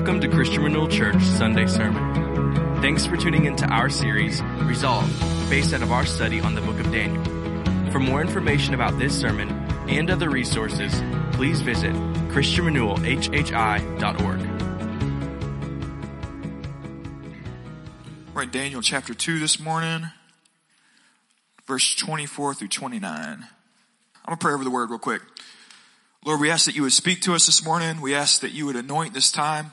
Welcome to Christian Renewal Church Sunday Sermon. Thanks for tuning into our series, Resolve, based out of our study on the book of Daniel. For more information about this sermon and other resources, please visit christianrenewalhhi.org. We're in Daniel chapter 2 this morning, verse 24 through 29. I'm going to pray over the word real quick. Lord, we ask that you would speak to us this morning. We ask that you would anoint this time.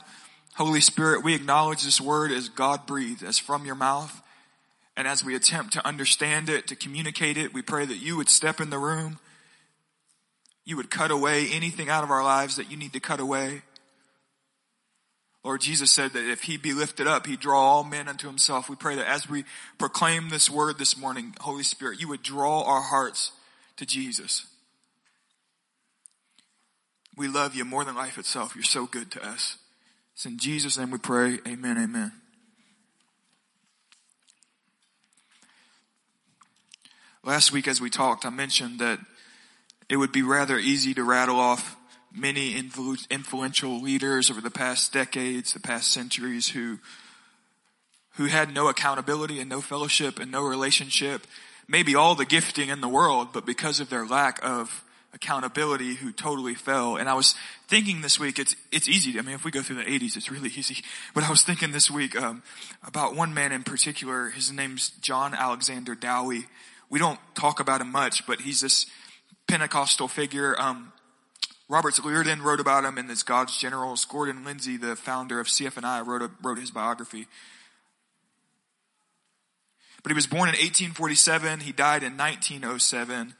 Holy Spirit, we acknowledge this word as God breathed, as from your mouth. And as we attempt to understand it, to communicate it, we pray that you would step in the room. You would cut away anything out of our lives that you need to cut away. Lord Jesus said that if he be lifted up, he'd draw all men unto himself. We pray that as we proclaim this word this morning, Holy Spirit, you would draw our hearts to Jesus. We love you more than life itself. You're so good to us. It's in Jesus' name we pray. Amen. Amen. Last week as we talked, I mentioned that it would be rather easy to rattle off many influ- influential leaders over the past decades, the past centuries who, who had no accountability and no fellowship and no relationship, maybe all the gifting in the world, but because of their lack of accountability who totally fell. And I was thinking this week, it's, it's easy. I mean, if we go through the 80s, it's really easy. But I was thinking this week, um, about one man in particular. His name's John Alexander Dowie. We don't talk about him much, but he's this Pentecostal figure. Um, Roberts Liardon wrote about him in his God's Generals. Gordon Lindsay, the founder of CFNI, wrote, a, wrote his biography. But he was born in 1847. He died in 1907.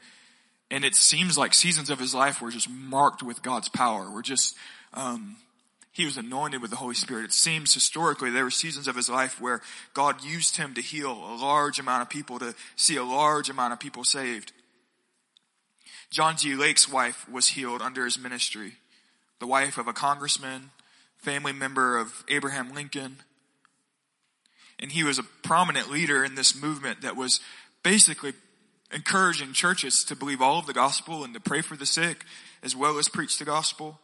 And it seems like seasons of his life were just marked with God's power. We're just, um, he was anointed with the Holy Spirit. It seems historically there were seasons of his life where God used him to heal a large amount of people, to see a large amount of people saved. John G. Lake's wife was healed under his ministry. The wife of a congressman, family member of Abraham Lincoln. And he was a prominent leader in this movement that was basically encouraging churches to believe all of the gospel and to pray for the sick as well as preach the gospel.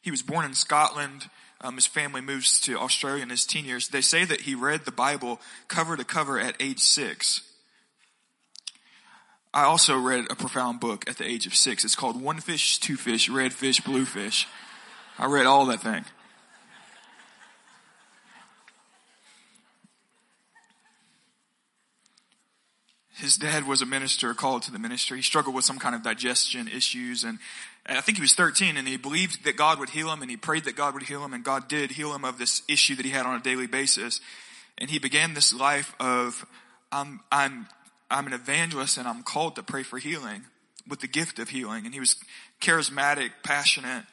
He was born in Scotland. Um, his family moves to Australia in his teen years. They say that he read the Bible cover to cover at age six. I also read a profound book at the age of six. It's called One Fish, Two Fish, Red Fish, Blue Fish. I read all that thing. His dad was a minister called to the ministry. He struggled with some kind of digestion issues and, I think he was 13 and he believed that God would heal him and he prayed that God would heal him and God did heal him of this issue that he had on a daily basis. And he began this life of, I'm, I'm, I'm an evangelist and I'm called to pray for healing with the gift of healing. And he was charismatic, passionate.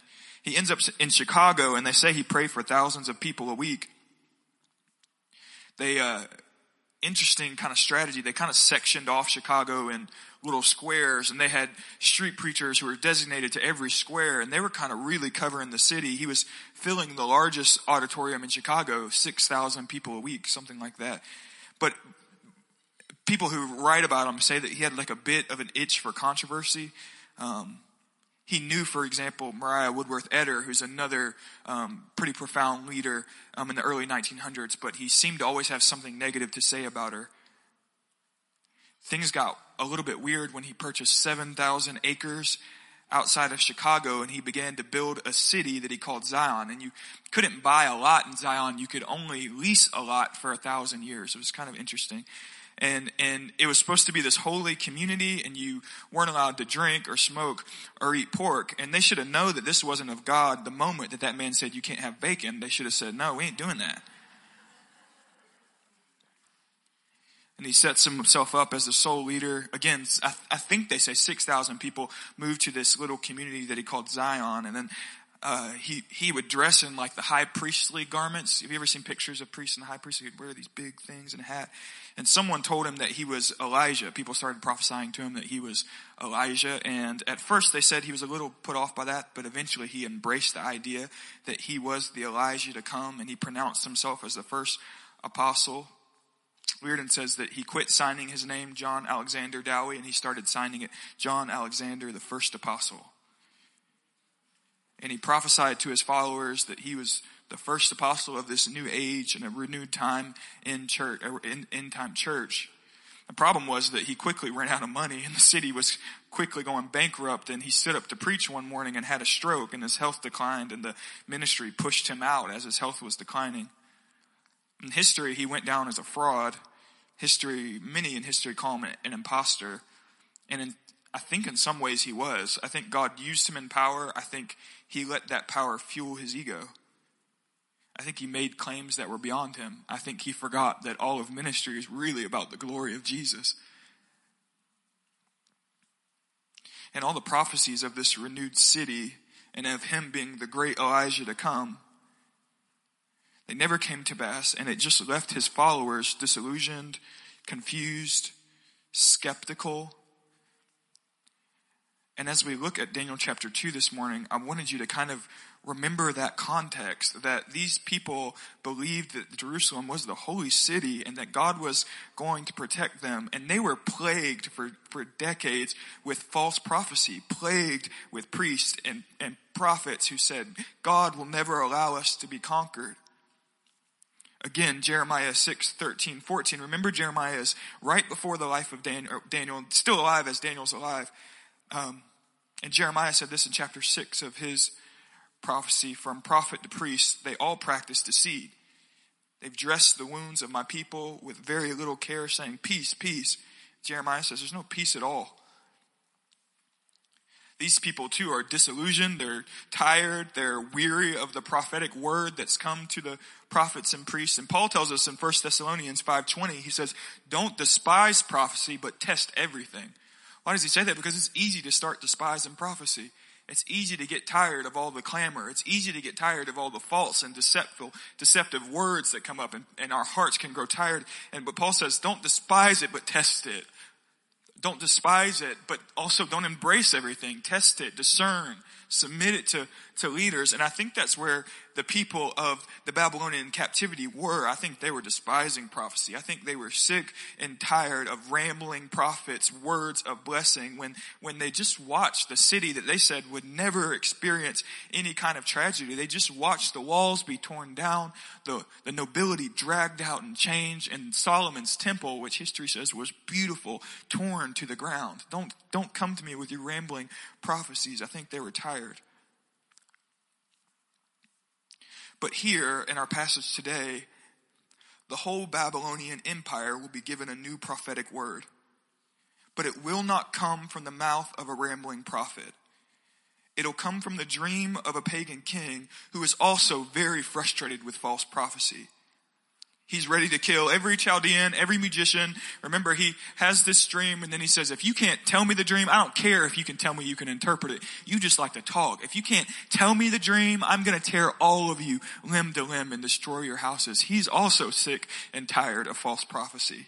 He ends up in Chicago and they say he prayed for thousands of people a week. They, uh, interesting kind of strategy. They kind of sectioned off Chicago in little squares and they had street preachers who were designated to every square and they were kind of really covering the city. He was filling the largest auditorium in Chicago, 6,000 people a week, something like that. But people who write about him say that he had like a bit of an itch for controversy. Um, he knew, for example, Maria Woodworth Etter, who's another um, pretty profound leader um, in the early 1900s, but he seemed to always have something negative to say about her. Things got a little bit weird when he purchased 7,000 acres outside of Chicago and he began to build a city that he called Zion. And you couldn't buy a lot in Zion, you could only lease a lot for a thousand years. It was kind of interesting and and it was supposed to be this holy community and you weren't allowed to drink or smoke or eat pork. And they should have known that this wasn't of god the moment that that man said you can't have bacon. They should have said no we ain't doing that. And he sets himself up as the sole leader. Again i, I think they say 6000 people moved to this little community that he called zion. And then uh, he he would dress in like the high priestly garments. Have you ever seen pictures of priests and the high priest? He'd wear these big things and a hat. And someone told him that he was Elijah. People started prophesying to him that he was Elijah. And at first they said he was a little put off by that, but eventually he embraced the idea that he was the Elijah to come, and he pronounced himself as the first apostle. Liardon says that he quit signing his name John Alexander Dowie and he started signing it John Alexander, the first apostle. And he prophesied to his followers that he was the first apostle of this new age and a renewed time in church, uh, in, in time church. The problem was that he quickly ran out of money and the city was quickly going bankrupt and he stood up to preach one morning and had a stroke and his health declined and the ministry pushed him out as his health was declining. In history, he went down as a fraud. History, many in history call him an impostor. And in, I think in some ways he was. I think God used him in power. I think he let that power fuel his ego. I think he made claims that were beyond him. I think he forgot that all of ministry is really about the glory of Jesus. And all the prophecies of this renewed city and of him being the great Elijah to come, they never came to pass, and it just left his followers disillusioned, confused, skeptical. And as we look at Daniel chapter 2 this morning, I wanted you to kind of remember that context that these people believed that Jerusalem was the holy city and that God was going to protect them. And they were plagued for, for decades with false prophecy, plagued with priests and, and prophets who said, God will never allow us to be conquered. Again, Jeremiah 6, 13, 14. Remember Jeremiah is right before the life of Daniel, Daniel still alive as Daniel's alive. Um, and Jeremiah said this in chapter 6 of his prophecy from prophet to priest, they all practice deceit. They've dressed the wounds of my people with very little care, saying, Peace, peace. Jeremiah says there's no peace at all. These people too are disillusioned, they're tired, they're weary of the prophetic word that's come to the prophets and priests. And Paul tells us in 1 Thessalonians 5:20, he says, "Don't despise prophecy, but test everything." Why does he say that? Because it's easy to start despising prophecy. It's easy to get tired of all the clamor. It's easy to get tired of all the false and deceptive, deceptive words that come up and, and our hearts can grow tired. And but Paul says, don't despise it, but test it. Don't despise it, but also don't embrace everything. Test it, discern, submit it to, to leaders. And I think that's where the people of the Babylonian captivity were. I think they were despising prophecy. I think they were sick and tired of rambling prophets, words of blessing when, when they just watched the city that they said would never experience any kind of tragedy. They just watched the walls be torn down, the, the nobility dragged out and changed, and Solomon's temple, which history says was beautiful, torn to the ground. Don't, don't come to me with your rambling prophecies. I think they were tired. But here in our passage today, the whole Babylonian empire will be given a new prophetic word. But it will not come from the mouth of a rambling prophet. It'll come from the dream of a pagan king who is also very frustrated with false prophecy. He's ready to kill every Chaldean, every magician. Remember, he has this dream and then he says, if you can't tell me the dream, I don't care if you can tell me you can interpret it. You just like to talk. If you can't tell me the dream, I'm going to tear all of you limb to limb and destroy your houses. He's also sick and tired of false prophecy.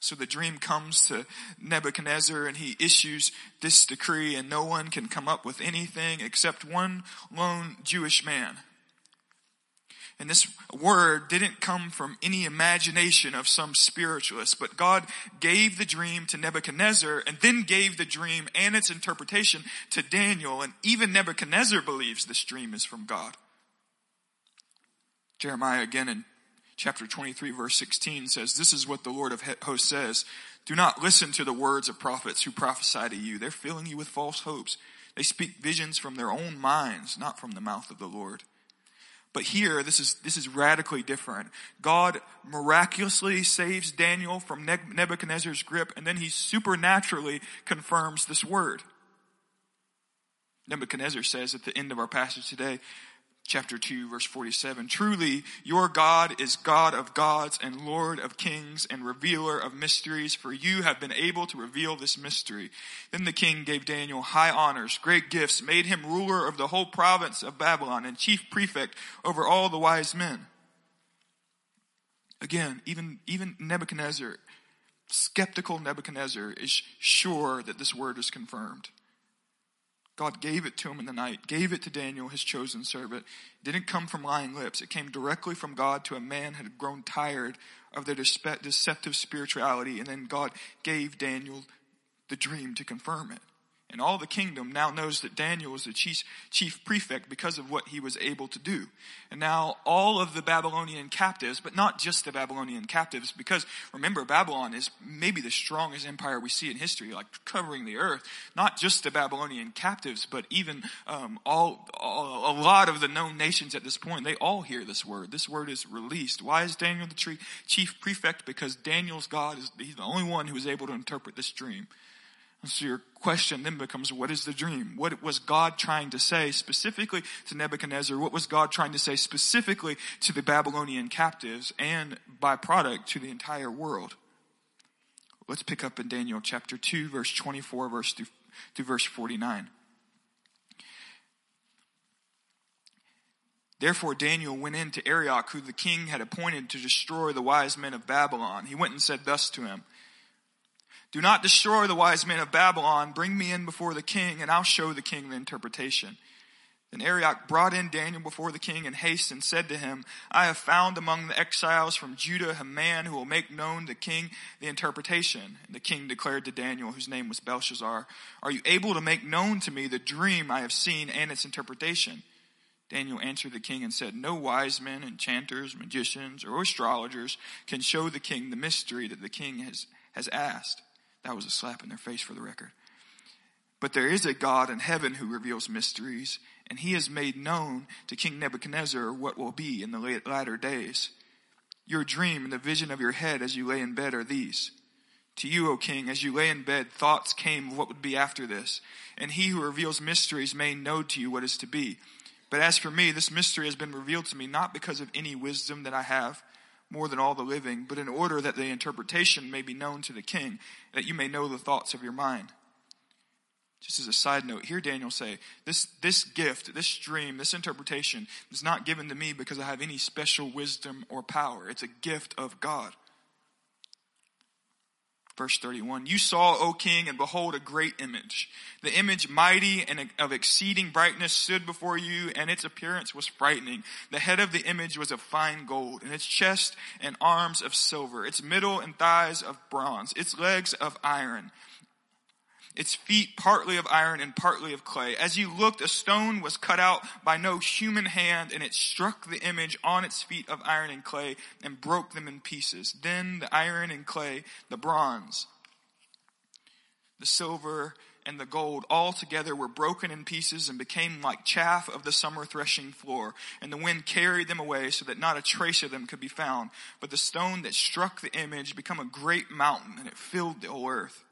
So the dream comes to Nebuchadnezzar and he issues this decree and no one can come up with anything except one lone Jewish man. And this word didn't come from any imagination of some spiritualist, but God gave the dream to Nebuchadnezzar and then gave the dream and its interpretation to Daniel. And even Nebuchadnezzar believes this dream is from God. Jeremiah again in chapter 23 verse 16 says, this is what the Lord of hosts says. Do not listen to the words of prophets who prophesy to you. They're filling you with false hopes. They speak visions from their own minds, not from the mouth of the Lord. But here, this is, this is radically different. God miraculously saves Daniel from Nebuchadnezzar's grip, and then he supernaturally confirms this word. Nebuchadnezzar says at the end of our passage today, chapter 2 verse 47. Truly, your God is God of gods and Lord of kings and revealer of mysteries, for you have been able to reveal this mystery. Then the king gave Daniel high honors, great gifts, made him ruler of the whole province of Babylon and chief prefect over all the wise men. Again, even, even Nebuchadnezzar, skeptical Nebuchadnezzar is sure that this word is confirmed. God gave it to him in the night, gave it to Daniel, his chosen servant. Didn't come from lying lips. It came directly from God to a man who had grown tired of their deceptive spirituality. And then God gave Daniel the dream to confirm it. And all the kingdom now knows that Daniel was the chief, chief prefect because of what he was able to do. And now all of the Babylonian captives, but not just the Babylonian captives, because remember Babylon is maybe the strongest empire we see in history, like covering the earth. Not just the Babylonian captives, but even um, all, all, a lot of the known nations at this point. They all hear this word. This word is released. Why is Daniel the tree, chief prefect? Because Daniel's God is he's the only one who is able to interpret this dream. So your question then becomes, what is the dream? What was God trying to say specifically to Nebuchadnezzar? What was God trying to say specifically to the Babylonian captives and by product to the entire world? Let's pick up in Daniel chapter 2, verse 24, verse through, through verse 49. Therefore Daniel went in to Arioch, who the king had appointed to destroy the wise men of Babylon. He went and said thus to him, do not destroy the wise men of Babylon. Bring me in before the king, and I'll show the king the interpretation. Then Arioch brought in Daniel before the king in haste and said to him, I have found among the exiles from Judah a man who will make known to the king the interpretation. And the king declared to Daniel, whose name was Belshazzar, Are you able to make known to me the dream I have seen and its interpretation? Daniel answered the king and said, No wise men, enchanters, magicians, or astrologers can show the king the mystery that the king has, has asked. That was a slap in their face for the record. But there is a God in heaven who reveals mysteries, and he has made known to King Nebuchadnezzar what will be in the latter days. Your dream and the vision of your head as you lay in bed are these. To you, O king, as you lay in bed, thoughts came of what would be after this, and he who reveals mysteries may know to you what is to be. But as for me, this mystery has been revealed to me not because of any wisdom that I have, more than all the living, but in order that the interpretation may be known to the king, that you may know the thoughts of your mind. Just as a side note, hear Daniel say, this, this gift, this dream, this interpretation is not given to me because I have any special wisdom or power. It's a gift of God. Verse 31, you saw, O king, and behold a great image. The image mighty and of exceeding brightness stood before you, and its appearance was frightening. The head of the image was of fine gold, and its chest and arms of silver, its middle and thighs of bronze, its legs of iron, its feet partly of iron and partly of clay. As you looked, a stone was cut out by no human hand, and it struck the image on its feet of iron and clay and broke them in pieces. Then the iron and clay, the bronze, the silver, and the gold all together were broken in pieces and became like chaff of the summer threshing floor. And the wind carried them away so that not a trace of them could be found. But the stone that struck the image became a great mountain and it filled the whole earth.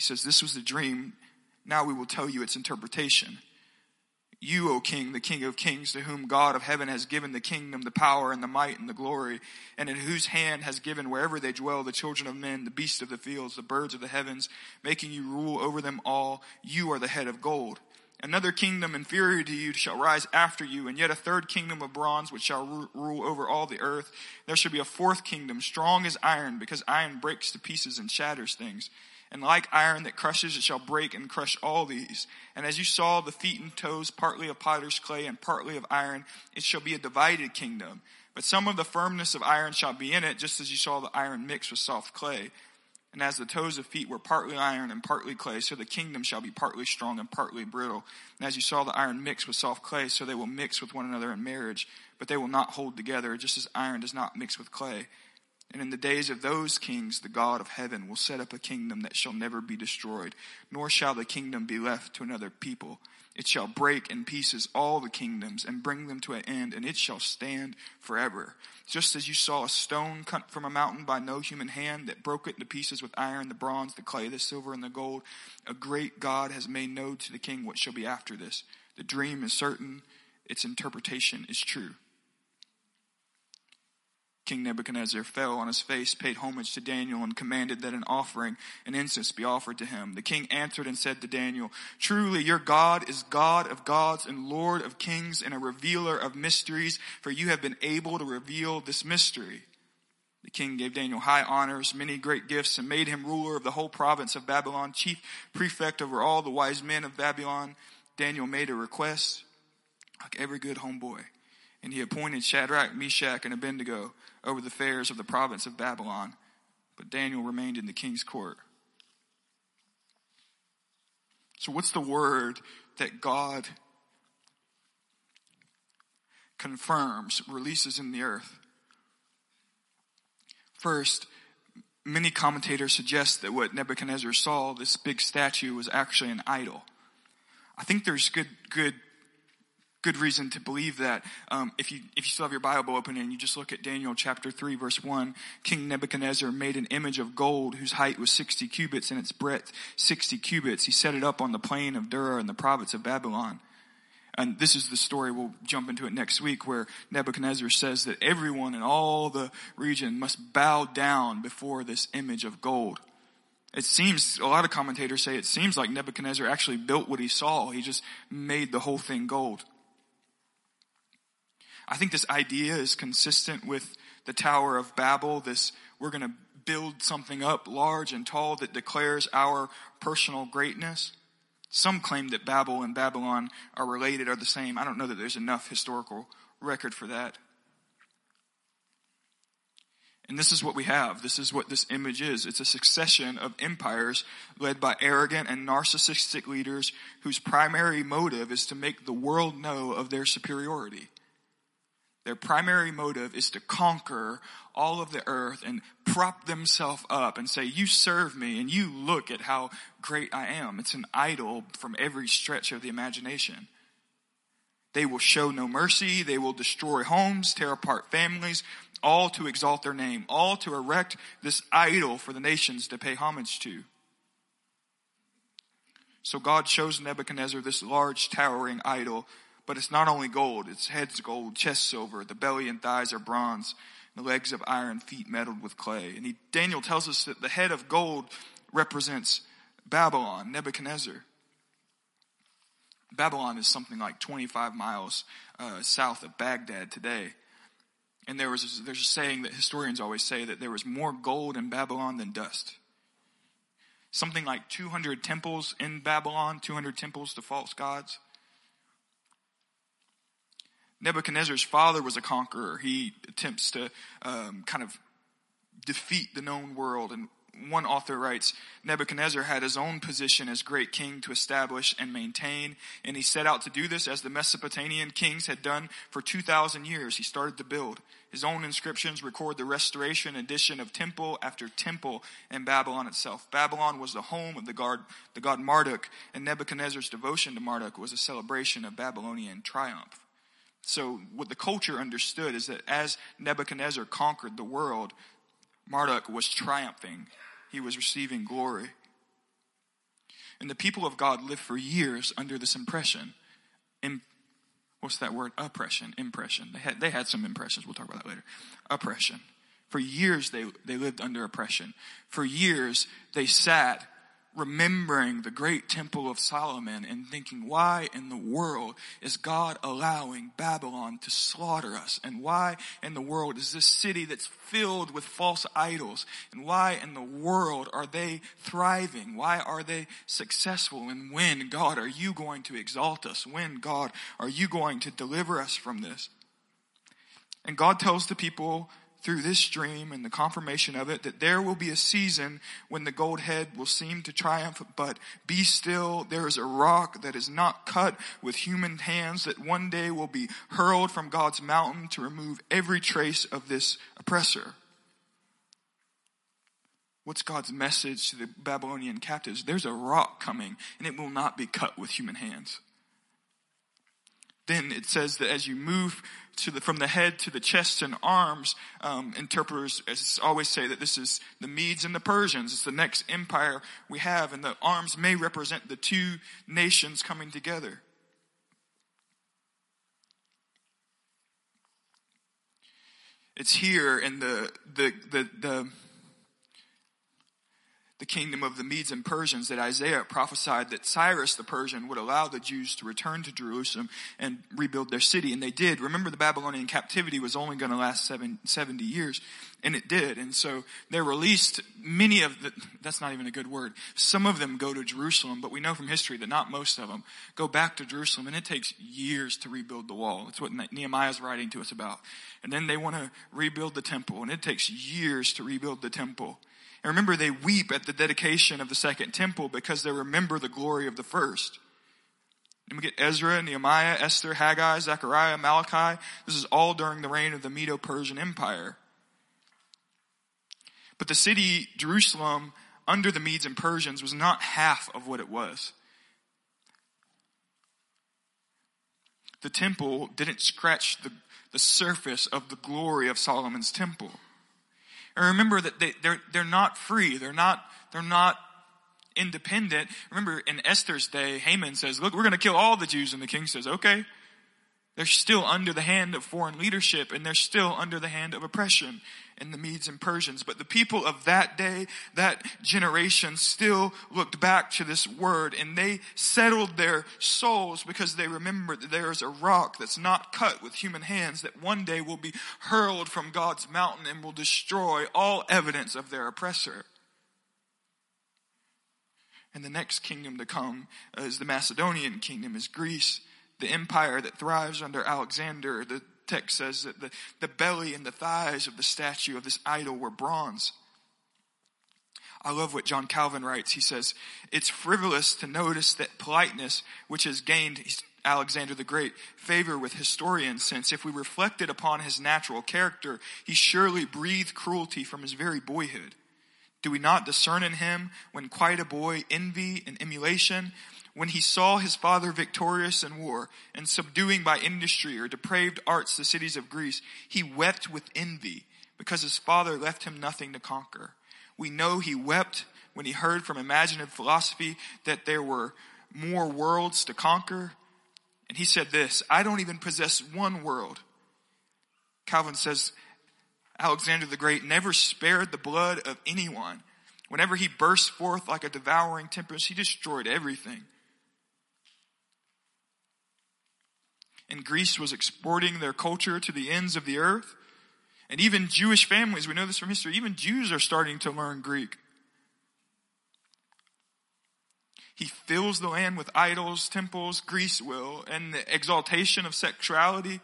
He says, This was the dream. Now we will tell you its interpretation. You, O King, the King of kings, to whom God of heaven has given the kingdom, the power, and the might, and the glory, and in whose hand has given wherever they dwell the children of men, the beasts of the fields, the birds of the heavens, making you rule over them all. You are the head of gold. Another kingdom inferior to you shall rise after you, and yet a third kingdom of bronze which shall rule over all the earth. There shall be a fourth kingdom, strong as iron, because iron breaks to pieces and shatters things. And like iron that crushes, it shall break and crush all these. And as you saw the feet and toes, partly of potter's clay and partly of iron, it shall be a divided kingdom. But some of the firmness of iron shall be in it, just as you saw the iron mixed with soft clay. And as the toes of feet were partly iron and partly clay, so the kingdom shall be partly strong and partly brittle. And as you saw the iron mixed with soft clay, so they will mix with one another in marriage, but they will not hold together, just as iron does not mix with clay. And in the days of those kings, the God of heaven will set up a kingdom that shall never be destroyed, nor shall the kingdom be left to another people. It shall break in pieces all the kingdoms and bring them to an end, and it shall stand forever. Just as you saw a stone cut from a mountain by no human hand that broke it into pieces with iron, the bronze, the clay, the silver, and the gold, a great God has made known to the king what shall be after this. The dream is certain, its interpretation is true. King Nebuchadnezzar fell on his face, paid homage to Daniel, and commanded that an offering and incense be offered to him. The king answered and said to Daniel, Truly your God is God of gods and Lord of kings and a revealer of mysteries, for you have been able to reveal this mystery. The king gave Daniel high honors, many great gifts, and made him ruler of the whole province of Babylon, chief prefect over all the wise men of Babylon. Daniel made a request, like every good homeboy, and he appointed Shadrach, Meshach, and Abednego over the affairs of the province of Babylon, but Daniel remained in the king's court. So what's the word that God confirms, releases in the earth? First, many commentators suggest that what Nebuchadnezzar saw, this big statue, was actually an idol. I think there's good, good, good reason to believe that. Um, if you if you still have your Bible open and you just look at Daniel chapter three, verse one, King Nebuchadnezzar made an image of gold whose height was sixty cubits and its breadth sixty cubits. He set it up on the plain of Dura in the province of Babylon. And this is the story, we'll jump into it next week, where Nebuchadnezzar says that everyone in all the region must bow down before this image of gold. It seems, a lot of commentators say it seems like Nebuchadnezzar actually built what he saw. He just made the whole thing gold. I think this idea is consistent with the Tower of Babel, this, we're gonna build something up large and tall that declares our personal greatness. Some claim that Babel and Babylon are related, are the same. I don't know that there's enough historical record for that. And this is what we have. This is what this image is. It's a succession of empires led by arrogant and narcissistic leaders whose primary motive is to make the world know of their superiority. Their primary motive is to conquer all of the earth and prop themselves up and say, you serve me and you look at how great I am. It's an idol from every stretch of the imagination. They will show no mercy. They will destroy homes, tear apart families, all to exalt their name, all to erect this idol for the nations to pay homage to. So God shows Nebuchadnezzar this large towering idol but it's not only gold, its head's gold, chest silver, the belly and thighs are bronze, the legs of iron, feet metaled with clay. And he, Daniel tells us that the head of gold represents Babylon, Nebuchadnezzar. Babylon is something like 25 miles uh, south of Baghdad today. And there was there's a saying that historians always say that there was more gold in Babylon than dust. Something like 200 temples in Babylon, 200 temples to false gods. Nebuchadnezzar's father was a conqueror. He attempts to um, kind of defeat the known world. And one author writes, Nebuchadnezzar had his own position as great king to establish and maintain, and he set out to do this as the Mesopotamian kings had done for 2,000 years. He started to build. His own inscriptions record the restoration and addition of temple after temple in Babylon itself. Babylon was the home of the god, the god Marduk, and Nebuchadnezzar's devotion to Marduk was a celebration of Babylonian triumph. So what the culture understood is that as Nebuchadnezzar conquered the world, Marduk was triumphing. He was receiving glory. And the people of God lived for years under this impression. In, what's that word? Oppression, impression. They had, they had some impressions. We'll talk about that later. Oppression. For years they, they lived under oppression. For years they sat remembering the great temple of Solomon and thinking, why in the world is God allowing Babylon to slaughter us? And why in the world is this city that's filled with false idols? And why in the world are they thriving? Why are they successful? And when, God, are you going to exalt us? When, God, are you going to deliver us from this? And God tells the people through this dream and the confirmation of it that there will be a season when the gold head will seem to triumph, but be still. There is a rock that is not cut with human hands that one day will be hurled from God's mountain to remove every trace of this oppressor. What's God's message to the Babylonian captives? There's a rock coming and it will not be cut with human hands then it says that as you move to the, from the head to the chest and arms, um, interpreters always say that this is the Medes and the Persians. It's the next empire we have, and the arms may represent the two nations coming together. It's here in the the the, the the kingdom of the Medes and Persians that Isaiah prophesied that Cyrus the Persian would allow the Jews to return to Jerusalem and rebuild their city. And they did. Remember the Babylonian captivity was only going to last seven, 70 years. And it did. And so they're released. Many of the, that's not even a good word. Some of them go to Jerusalem, but we know from history that not most of them go back to Jerusalem. And it takes years to rebuild the wall. That's what Nehemiah is writing to us about. And then they want to rebuild the temple and it takes years to rebuild the temple. And remember, they weep at the dedication of the second temple because they remember the glory of the first. And we get Ezra, Nehemiah, Esther, Haggai, Zechariah, Malachi. This is all during the reign of the Medo-Persian Empire. But the city, Jerusalem, under the Medes and Persians was not half of what it was. The temple didn't scratch the, the surface of the glory of Solomon's temple. And remember that they, they're, they're not free. They're not, they're not independent. Remember in Esther's day, Haman says, look, we're going to kill all the Jews. And the king says, okay. They're still under the hand of foreign leadership and they're still under the hand of oppression in the Medes and Persians. But the people of that day, that generation still looked back to this word and they settled their souls because they remembered that there is a rock that's not cut with human hands that one day will be hurled from God's mountain and will destroy all evidence of their oppressor. And the next kingdom to come is the Macedonian kingdom, is Greece the empire that thrives under Alexander. The text says that the, the belly and the thighs of the statue of this idol were bronze. I love what John Calvin writes. He says, it's frivolous to notice that politeness, which has gained Alexander the Great favor with historians, since if we reflected upon his natural character, he surely breathed cruelty from his very boyhood. Do we not discern in him, when quite a boy, envy and emulation, when he saw his father victorious in war and subduing by industry or depraved arts the cities of Greece, he wept with envy because his father left him nothing to conquer. We know he wept when he heard from imaginative philosophy that there were more worlds to conquer. And he said this, I don't even possess one world. Calvin says, Alexander the Great never spared the blood of anyone. Whenever he burst forth like a devouring tempest, he destroyed everything. And Greece was exporting their culture to the ends of the earth. And even Jewish families, we know this from history, even Jews are starting to learn Greek. He fills the land with idols, temples, Greece will, and the exaltation of sexuality,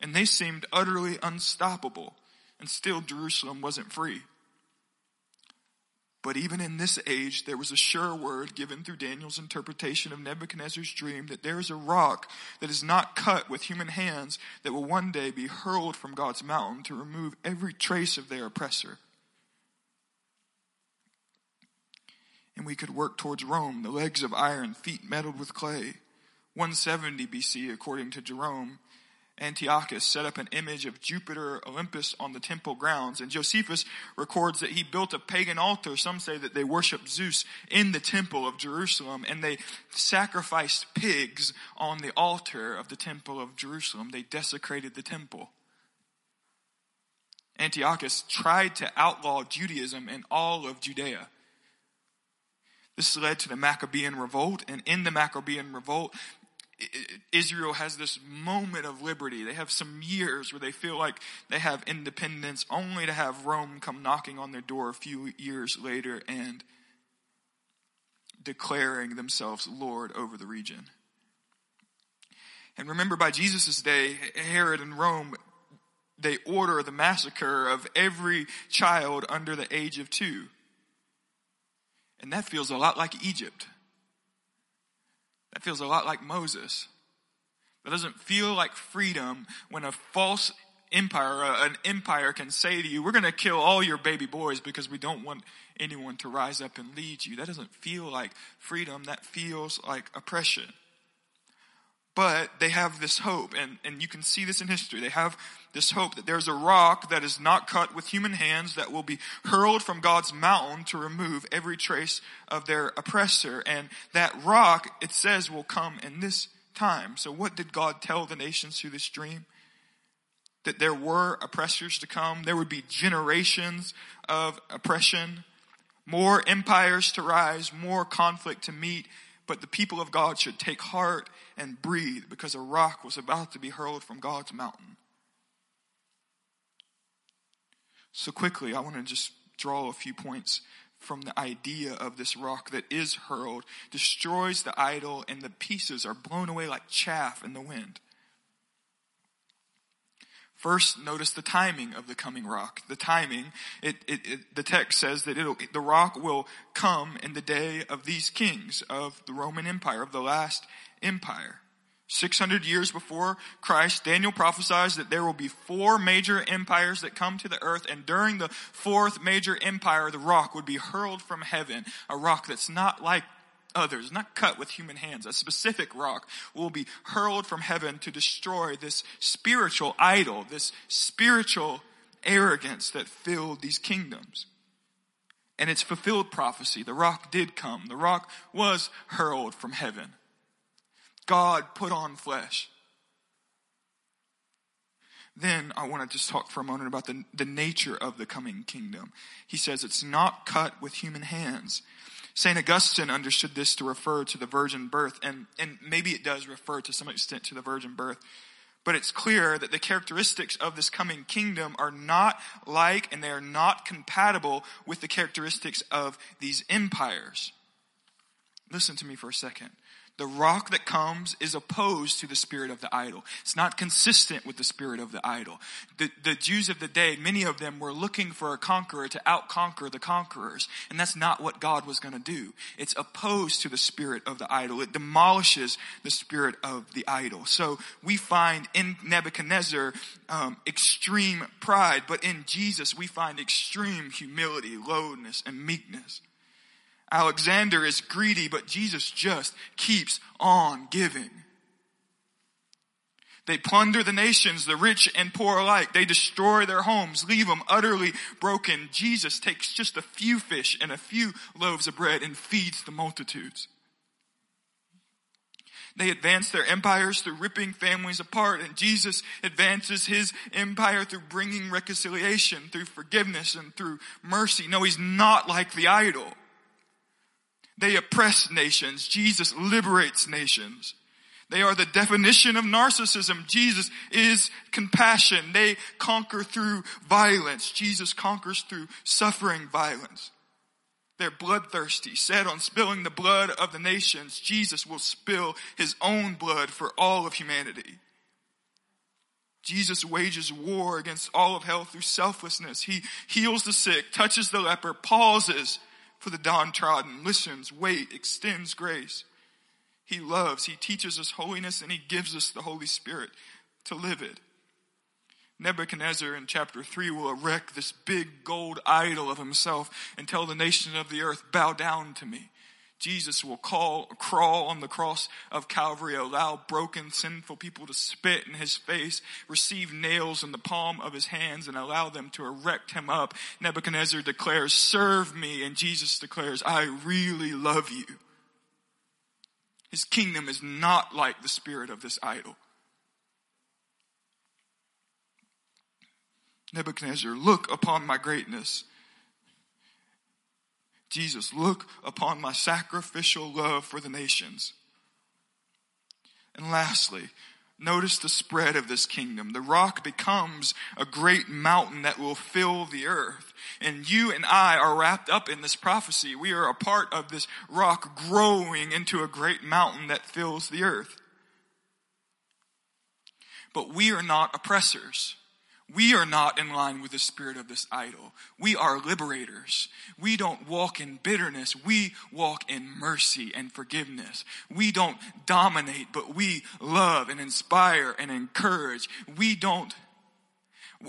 and they seemed utterly unstoppable. And still Jerusalem wasn't free. But even in this age, there was a sure word given through Daniel's interpretation of Nebuchadnezzar's dream that there is a rock that is not cut with human hands that will one day be hurled from God's mountain to remove every trace of their oppressor. And we could work towards Rome, the legs of iron, feet metaled with clay. 170 BC, according to Jerome, Antiochus set up an image of Jupiter Olympus on the temple grounds. And Josephus records that he built a pagan altar. Some say that they worshiped Zeus in the temple of Jerusalem and they sacrificed pigs on the altar of the temple of Jerusalem. They desecrated the temple. Antiochus tried to outlaw Judaism in all of Judea. This led to the Maccabean revolt, and in the Maccabean revolt, Israel has this moment of liberty. They have some years where they feel like they have independence only to have Rome come knocking on their door a few years later and declaring themselves Lord over the region. And remember by Jesus' day, Herod and Rome, they order the massacre of every child under the age of two. And that feels a lot like Egypt. That feels a lot like Moses. That doesn't feel like freedom when a false empire, uh, an empire can say to you, we're going to kill all your baby boys because we don't want anyone to rise up and lead you. That doesn't feel like freedom. That feels like oppression. But they have this hope, and, and you can see this in history. They have this hope that there's a rock that is not cut with human hands that will be hurled from God's mountain to remove every trace of their oppressor. And that rock, it says, will come in this time. So what did God tell the nations through this dream? That there were oppressors to come. There would be generations of oppression, more empires to rise, more conflict to meet, but the people of God should take heart and breathe because a rock was about to be hurled from God's mountain. So quickly, I want to just draw a few points from the idea of this rock that is hurled, destroys the idol, and the pieces are blown away like chaff in the wind. First, notice the timing of the coming rock. The timing, it, it, it, the text says that it'll, the rock will come in the day of these kings of the Roman Empire, of the last empire. 600 years before Christ, Daniel prophesies that there will be four major empires that come to the earth, and during the fourth major empire, the rock would be hurled from heaven, a rock that's not like others, not cut with human hands. A specific rock will be hurled from heaven to destroy this spiritual idol, this spiritual arrogance that filled these kingdoms. And it's fulfilled prophecy. The rock did come. The rock was hurled from heaven. God put on flesh. Then I want to just talk for a moment about the, the nature of the coming kingdom. He says it's not cut with human hands. St. Augustine understood this to refer to the virgin birth, and, and maybe it does refer to some extent to the virgin birth. But it's clear that the characteristics of this coming kingdom are not like and they are not compatible with the characteristics of these empires. Listen to me for a second. The rock that comes is opposed to the spirit of the idol. It's not consistent with the spirit of the idol. The, the Jews of the day, many of them were looking for a conqueror to outconquer the conquerors. And that's not what God was going to do. It's opposed to the spirit of the idol. It demolishes the spirit of the idol. So we find in Nebuchadnezzar um, extreme pride, but in Jesus we find extreme humility, lowness, and meekness. Alexander is greedy, but Jesus just keeps on giving. They plunder the nations, the rich and poor alike. They destroy their homes, leave them utterly broken. Jesus takes just a few fish and a few loaves of bread and feeds the multitudes. They advance their empires through ripping families apart, and Jesus advances his empire through bringing reconciliation, through forgiveness, and through mercy. No, he's not like the idol. They oppress nations. Jesus liberates nations. They are the definition of narcissism. Jesus is compassion. They conquer through violence. Jesus conquers through suffering violence. They're bloodthirsty, set on spilling the blood of the nations. Jesus will spill his own blood for all of humanity. Jesus wages war against all of hell through selflessness. He heals the sick, touches the leper, pauses for the downtrodden, listens, wait, extends grace. He loves, He teaches us holiness, and He gives us the Holy Spirit to live it. Nebuchadnezzar in chapter 3 will erect this big gold idol of himself and tell the nations of the earth, bow down to me. Jesus will call, crawl on the cross of Calvary, allow broken, sinful people to spit in his face, receive nails in the palm of his hands, and allow them to erect him up. Nebuchadnezzar declares, serve me, and Jesus declares, I really love you. His kingdom is not like the spirit of this idol. Nebuchadnezzar, look upon my greatness Jesus, look upon my sacrificial love for the nations. And lastly, notice the spread of this kingdom. The rock becomes a great mountain that will fill the earth. And you and I are wrapped up in this prophecy. We are a part of this rock growing into a great mountain that fills the earth. But we are not oppressors. We are not in line with the spirit of this idol. We are liberators. We don't walk in bitterness. We walk in mercy and forgiveness. We don't dominate, but we love and inspire and encourage. We don't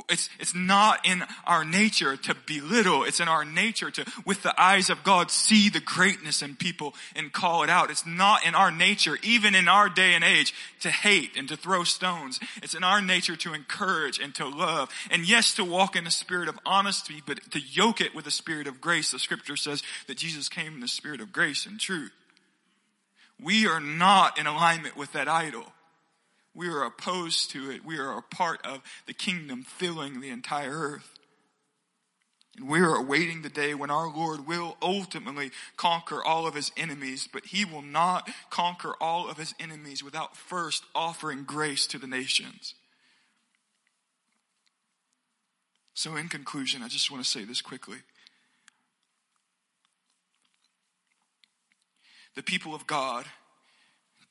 it's, it's not in our nature to belittle. It's in our nature to, with the eyes of God, see the greatness in people and call it out. It's not in our nature, even in our day and age, to hate and to throw stones. It's in our nature to encourage and to love. And yes, to walk in a spirit of honesty, but to yoke it with a spirit of grace. The scripture says that Jesus came in the spirit of grace and truth. We are not in alignment with that idol. We are opposed to it. We are a part of the kingdom filling the entire earth. And we are awaiting the day when our Lord will ultimately conquer all of his enemies, but he will not conquer all of his enemies without first offering grace to the nations. So, in conclusion, I just want to say this quickly. The people of God,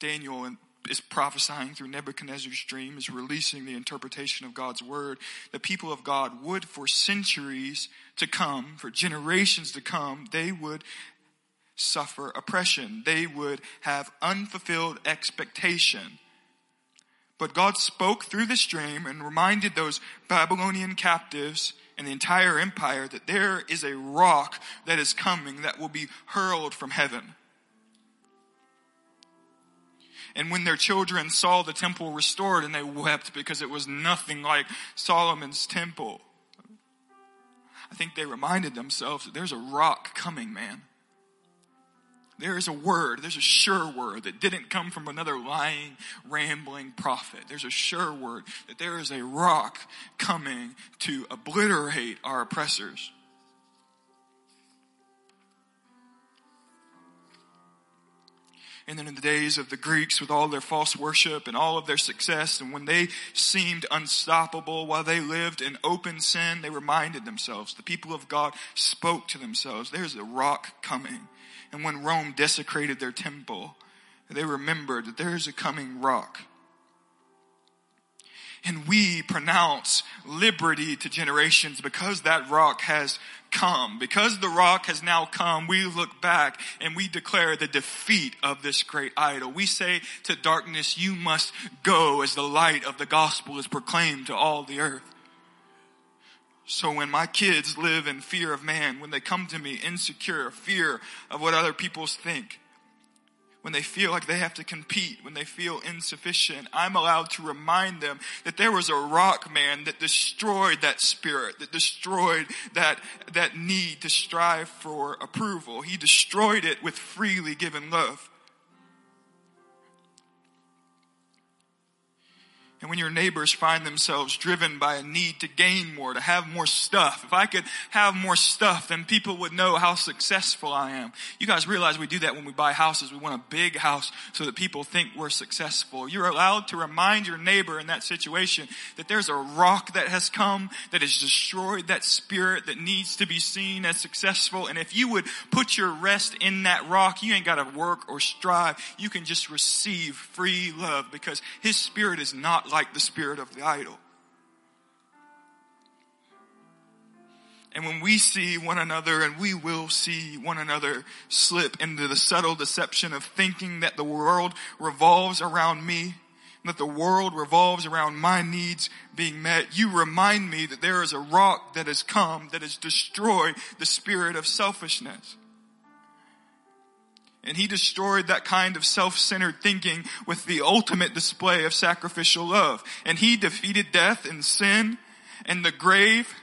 Daniel and is prophesying through Nebuchadnezzar's dream, is releasing the interpretation of God's word. The people of God would, for centuries to come, for generations to come, they would suffer oppression. They would have unfulfilled expectation. But God spoke through this dream and reminded those Babylonian captives and the entire empire that there is a rock that is coming that will be hurled from heaven. And when their children saw the temple restored and they wept because it was nothing like Solomon's temple, I think they reminded themselves that there's a rock coming, man. There is a word, there's a sure word that didn't come from another lying, rambling prophet. There's a sure word that there is a rock coming to obliterate our oppressors. And then in the days of the Greeks with all their false worship and all of their success, and when they seemed unstoppable while they lived in open sin, they reminded themselves, the people of God spoke to themselves, there's a rock coming. And when Rome desecrated their temple, they remembered that there is a coming rock. And we pronounce liberty to generations because that rock has come. Because the rock has now come, we look back and we declare the defeat of this great idol. We say to darkness, you must go as the light of the gospel is proclaimed to all the earth. So when my kids live in fear of man, when they come to me insecure, fear of what other people think, when they feel like they have to compete, when they feel insufficient, I'm allowed to remind them that there was a rock man that destroyed that spirit, that destroyed that, that need to strive for approval. He destroyed it with freely given love. And when your neighbors find themselves driven by a need to gain more, to have more stuff, if I could have more stuff, then people would know how successful I am. You guys realize we do that when we buy houses. We want a big house so that people think we're successful. You're allowed to remind your neighbor in that situation that there's a rock that has come that has destroyed that spirit that needs to be seen as successful. And if you would put your rest in that rock, you ain't got to work or strive. You can just receive free love because his spirit is not like the spirit of the idol. And when we see one another, and we will see one another slip into the subtle deception of thinking that the world revolves around me, that the world revolves around my needs being met, you remind me that there is a rock that has come that has destroyed the spirit of selfishness. And he destroyed that kind of self-centered thinking with the ultimate display of sacrificial love. And he defeated death and sin and the grave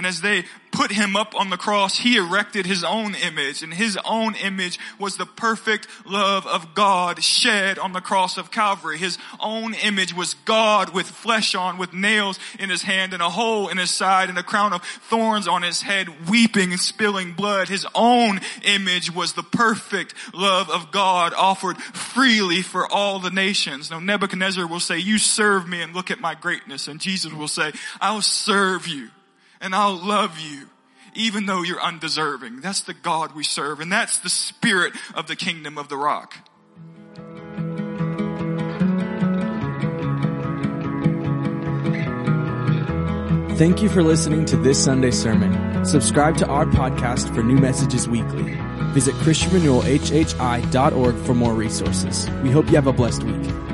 and as they put him up on the cross, he erected his own image and his own image was the perfect love of God shed on the cross of Calvary. His own image was God with flesh on, with nails in his hand and a hole in his side and a crown of thorns on his head, weeping and spilling blood. His own image was the perfect love of God offered freely for all the nations. Now Nebuchadnezzar will say, you serve me and look at my greatness. And Jesus will say, I'll serve you and I'll love you even though you're undeserving. That's the God we serve and that's the spirit of the kingdom of the rock. Thank you for listening to this Sunday sermon. Subscribe to our podcast for new messages weekly. Visit ChristianRenewalHHI.org for more resources. We hope you have a blessed week.